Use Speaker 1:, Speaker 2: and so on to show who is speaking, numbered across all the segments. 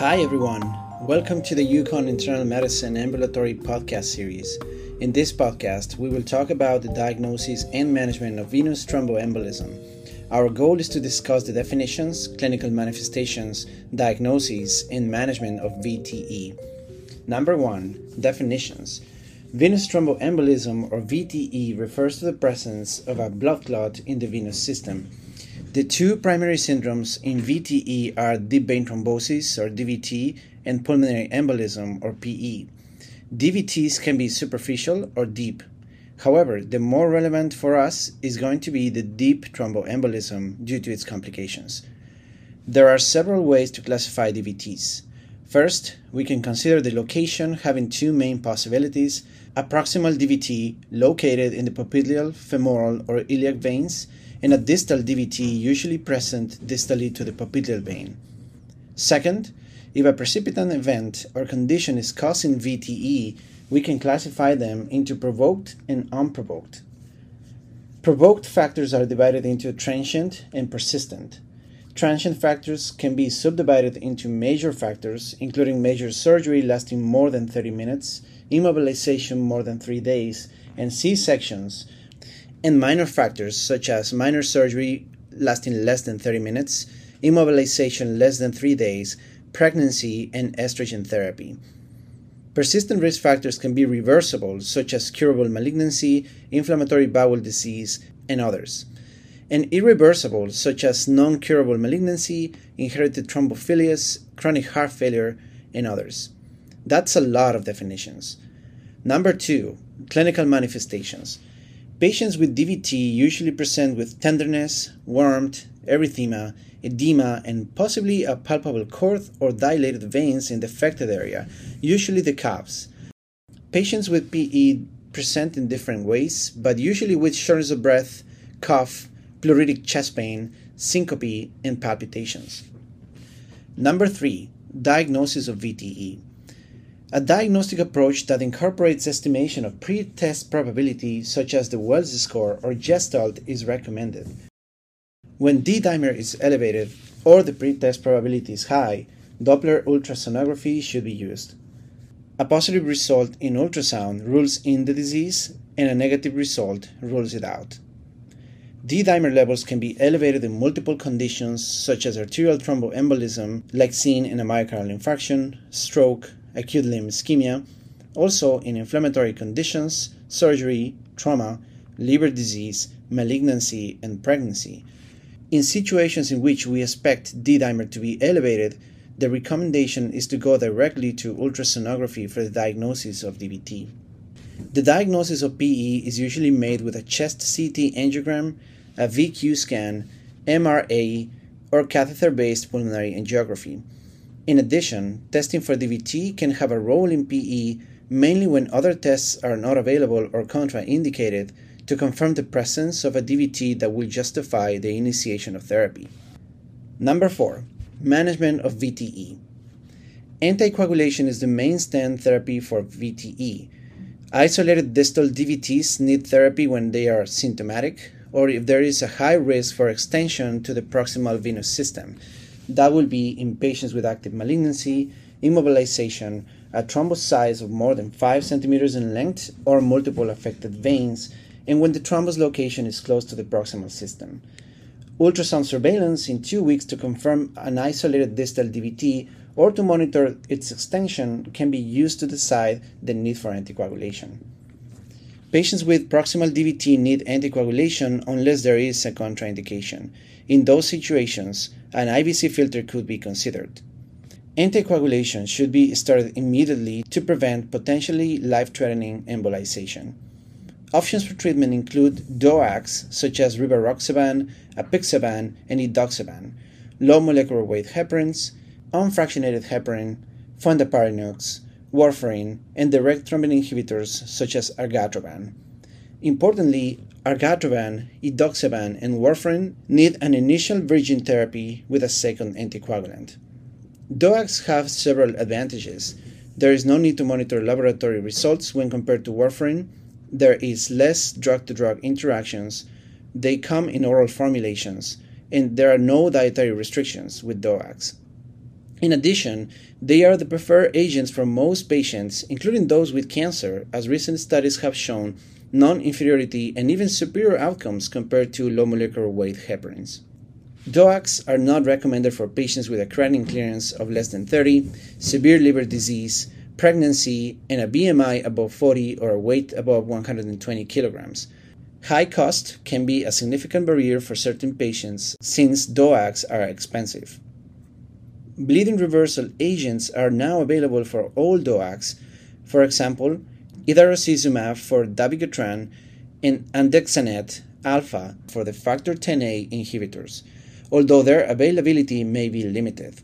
Speaker 1: Hi, everyone. Welcome to the UConn Internal Medicine Ambulatory Podcast Series. In this podcast, we will talk about the diagnosis and management of venous thromboembolism. Our goal is to discuss the definitions, clinical manifestations, diagnoses, and management of VTE. Number one, definitions. Venous thromboembolism or VTE refers to the presence of a blood clot in the venous system. The two primary syndromes in VTE are deep vein thrombosis or DVT and pulmonary embolism or PE. DVTs can be superficial or deep. However, the more relevant for us is going to be the deep thromboembolism due to its complications. There are several ways to classify DVTs. First, we can consider the location having two main possibilities a proximal DVT located in the popliteal, femoral, or iliac veins and a distal DVT usually present distally to the popliteal vein. Second, if a precipitant event or condition is causing VTE, we can classify them into provoked and unprovoked. Provoked factors are divided into transient and persistent. Transient factors can be subdivided into major factors, including major surgery lasting more than 30 minutes, immobilization more than 3 days, and C sections, and minor factors such as minor surgery lasting less than 30 minutes, immobilization less than 3 days, pregnancy, and estrogen therapy. Persistent risk factors can be reversible, such as curable malignancy, inflammatory bowel disease, and others, and irreversible, such as non curable malignancy, inherited thrombophilia, chronic heart failure, and others. That's a lot of definitions. Number two, clinical manifestations. Patients with DVT usually present with tenderness, warmth, erythema, edema, and possibly a palpable cord or dilated veins in the affected area, usually the calves. Patients with PE present in different ways, but usually with shortness of breath, cough, pleuritic chest pain, syncope, and palpitations. Number three, diagnosis of VTE a diagnostic approach that incorporates estimation of pre-test probability such as the Wells score or Gestalt is recommended. When D-dimer is elevated or the pre-test probability is high, Doppler ultrasonography should be used. A positive result in ultrasound rules in the disease and a negative result rules it out. D-dimer levels can be elevated in multiple conditions such as arterial thromboembolism like seen in a myocardial infarction, stroke, acute limb ischemia, also in inflammatory conditions, surgery, trauma, liver disease, malignancy, and pregnancy. In situations in which we expect D dimer to be elevated, the recommendation is to go directly to ultrasonography for the diagnosis of DVT. The diagnosis of PE is usually made with a chest CT angiogram, a VQ scan, MRA, or catheter based pulmonary angiography. In addition, testing for DVT can have a role in PE mainly when other tests are not available or contraindicated to confirm the presence of a DVT that will justify the initiation of therapy. Number 4. Management of VTE. Anticoagulation is the main stent therapy for VTE. Isolated distal DVTs need therapy when they are symptomatic or if there is a high risk for extension to the proximal venous system, that will be in patients with active malignancy, immobilization, a thrombus size of more than 5 centimeters in length, or multiple affected veins, and when the thrombus location is close to the proximal system. Ultrasound surveillance in two weeks to confirm an isolated distal DVT or to monitor its extension can be used to decide the need for anticoagulation. Patients with proximal DVT need anticoagulation unless there is a contraindication. In those situations, an IVC filter could be considered. Anticoagulation should be started immediately to prevent potentially life threatening embolization. Options for treatment include DOACs such as rivaroxaban, apixaban, and edoxaban, low molecular weight heparins, unfractionated heparin, fondaparinux, warfarin, and direct thrombin inhibitors such as argatroban. Importantly, argatroban, edoxaban, and warfarin need an initial bridging therapy with a second anticoagulant. DOACs have several advantages. There is no need to monitor laboratory results when compared to warfarin. There is less drug to drug interactions. They come in oral formulations, and there are no dietary restrictions with DOACs. In addition, they are the preferred agents for most patients, including those with cancer, as recent studies have shown non inferiority and even superior outcomes compared to low molecular weight heparins. DOACs are not recommended for patients with a creatinine clearance of less than 30, severe liver disease, pregnancy, and a BMI above 40 or a weight above 120 kilograms. High cost can be a significant barrier for certain patients since DOACs are expensive. Bleeding reversal agents are now available for all DOACs, for example, idarucizumab for dabigatran and andexanet alfa for the factor 10A inhibitors, although their availability may be limited.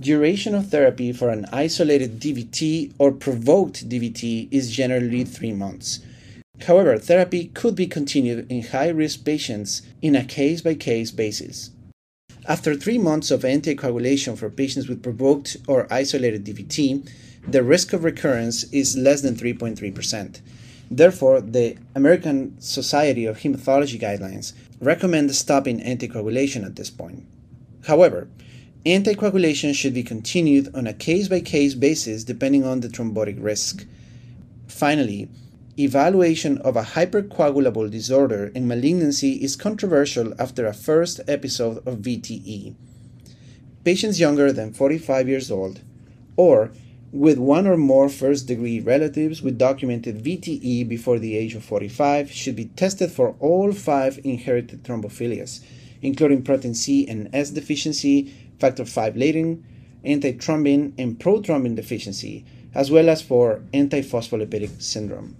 Speaker 1: Duration of therapy for an isolated DVT or provoked DVT is generally three months. However, therapy could be continued in high risk patients in a case by case basis. After three months of anticoagulation for patients with provoked or isolated DVT, the risk of recurrence is less than 3.3%. Therefore, the American Society of Hematology guidelines recommend stopping anticoagulation at this point. However, anticoagulation should be continued on a case by case basis depending on the thrombotic risk. Finally, evaluation of a hypercoagulable disorder and malignancy is controversial after a first episode of VTE. Patients younger than 45 years old or with one or more first degree relatives with documented VTE before the age of 45 should be tested for all five inherited thrombophilias, including protein C and S deficiency, factor V Leiden, antithrombin, and prothrombin deficiency, as well as for antiphospholipid syndrome.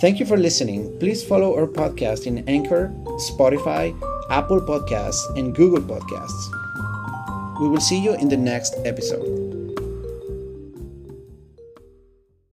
Speaker 1: Thank you for listening. Please follow our podcast in Anchor, Spotify, Apple Podcasts, and Google Podcasts. We will see you in the next episode.